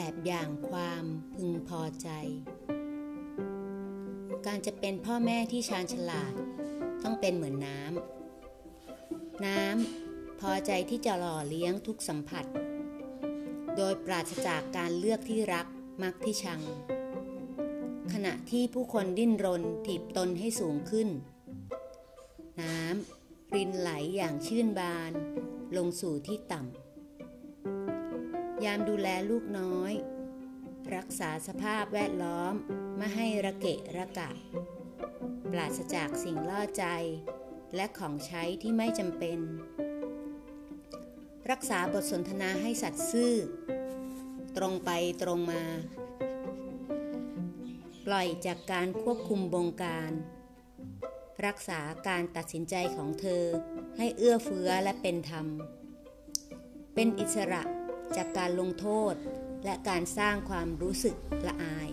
แบบอย่างความพึงพอใจ การจะเป็นพ่อแม่ที่ชาญฉลาด ต้องเป็นเหมือนน้ำ น้ำพอใจที่จะหล่อเลี้ยงทุกสัมผัส โดยปราศจากการเลือกที่รักมักที่ชัง ขณะที่ผู้คนดิ้นรนถีบตนให้สูงขึ้น น้ำรินไหลอย่างชื่นบาน ลงสู่ที่ต่ำ ยามดูแลลูกน้อย รักษาสภาพแวดล้อมไม่ให้ระเกะระกะ ปราศจากสิ่งล่อใจ และของใช้ที่ไม่จำเป็น รักษาบทสนทนาให้สัตย์ซื่อ ตรงไปตรงมา ปล่อยจากการควบคุมบงการ รักษาการตัดสินใจของเธอให้เอื้อเฟื้อและเป็นธรรม เป็นอิสระ จากการลงโทษและการสร้างความรู้สึกละอาย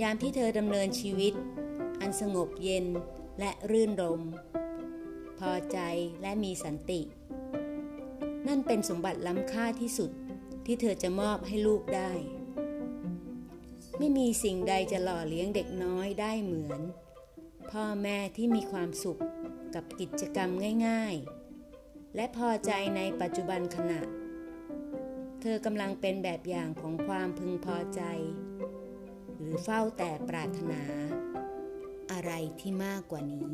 ยามที่เธอดำเนินชีวิต อันสงบเย็นและรื่นรม พอใจและมีสันติ นั่นเป็นสมบัติล้ำค่าที่สุดที่เธอจะมอบให้ลูกได้ ไม่มีสิ่งใดจะหล่อเลี้ยงเด็กน้อยได้เหมือน พ่อแม่ที่มีความสุขกับกิจกรรมง่าย ๆ และพอใจในปัจจุบันขณะ เธอกำลังเป็นแบบอย่างของความพึงพอใจ หรือเฝ้าแต่ปรารถนา อะไรที่มากกว่านี้